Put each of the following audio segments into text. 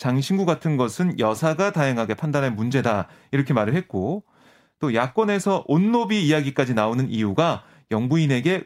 장신구 같은 것은 여사가 다양하게 판단할 문제다 이렇게 말을 했고 또 야권에서 온노비 이야기까지 나오는 이유가 영부인에게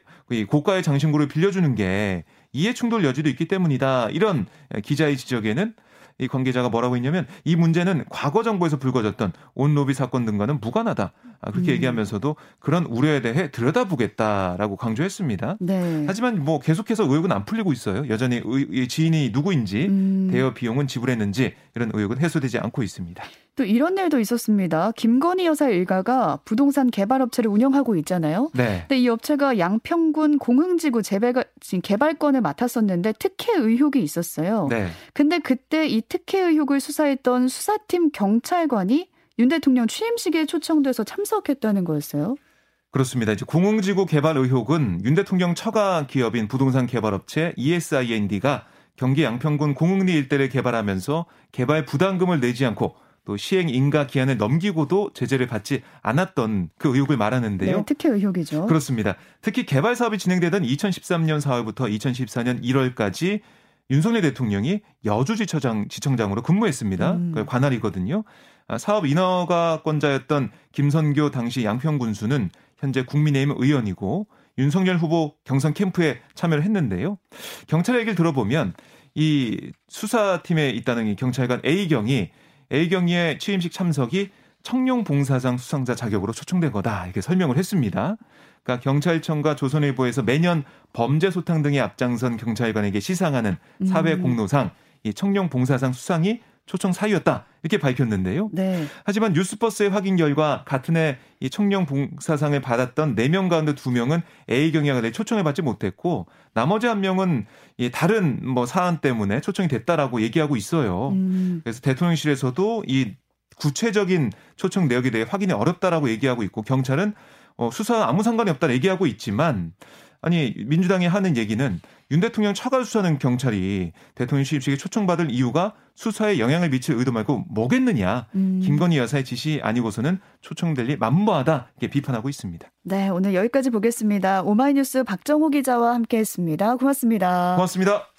고가의 장신구를 빌려주는 게 이해 충돌 여지도 있기 때문이다. 이런 기자의 지적에는 이 관계자가 뭐라고 했냐면 이 문제는 과거 정부에서 불거졌던 온로비 사건 등과는 무관하다. 아, 그렇게 음. 얘기하면서도 그런 우려에 대해 들여다보겠다라고 강조했습니다. 네. 하지만 뭐 계속해서 의혹은 안 풀리고 있어요. 여전히 의, 지인이 누구인지 음. 대여 비용은 지불했는지 이런 의혹은 해소되지 않고 있습니다. 또 이런 일도 있었습니다. 김건희 여사 일가가 부동산 개발 업체를 운영하고 있잖아요. 네. 근데 이 업체가 양평군 공흥지구 재배가 개발권을 맡았었는데 특혜 의혹이 있었어요. 네. 근데 그때 이 특혜 의혹을 수사했던 수사팀 경찰관이 윤 대통령 취임식에 초청돼서 참석했다는 거였어요. 그렇습니다. 이제 공흥지구 개발 의혹은 윤 대통령 처가 기업인 부동산 개발업체 ESIND가 경기 양평군 공흥리 일대를 개발하면서 개발 부담금을 내지 않고 또 시행 인가 기한을 넘기고도 제재를 받지 않았던 그 의혹을 말하는데요. 네, 특히 의혹이죠. 그렇습니다. 특히 개발 사업이 진행되던 2013년 4월부터 2014년 1월까지 윤석열 대통령이 여주지처장 지청장으로 근무했습니다. 음. 그 관할이거든요. 아, 사업 인허가권자였던 김선교 당시 양평 군수는 현재 국민의힘 의원이고 윤석열 후보 경선 캠프에 참여를 했는데요. 경찰 얘기를 들어보면 이 수사팀에 있다는 이 경찰관 A경이 A경위의 취임식 참석이 청룡 봉사상 수상자 자격으로 초청된 거다 이렇게 설명을 했습니다. 그러니까 경찰청과 조선일보에서 매년 범죄 소탕 등의 앞장선 경찰관에게 시상하는 사회 음. 공로상 이 청룡 봉사상 수상이 초청 사유였다 이렇게 밝혔는데요. 네. 하지만 뉴스버스의 확인 결과 같은 해 이 청룡 봉사상을 받았던 4명 가운데 2명은 A 경영에 초청을 받지 못했고 나머지 한 명은 이 다른 뭐 사안 때문에 초청이 됐다라고 얘기하고 있어요. 음. 그래서 대통령실에서도 이 구체적인 초청 내역에 대해 확인이 어렵다라고 얘기하고 있고 경찰은 어, 수사 아무 상관이 없다 얘기하고 있지만 아니 민주당이 하는 얘기는 윤 대통령 처가 수사는 경찰이 대통령 취임식에 초청받을 이유가 수사에 영향을 미칠 의도 말고 뭐겠느냐. 음. 김건희 여사의 지시 아니고서는 초청될 리 만무하다 이렇게 비판하고 있습니다. 네, 오늘 여기까지 보겠습니다. 오마이뉴스 박정호 기자와 함께했습니다. 고맙습니다. 고맙습니다.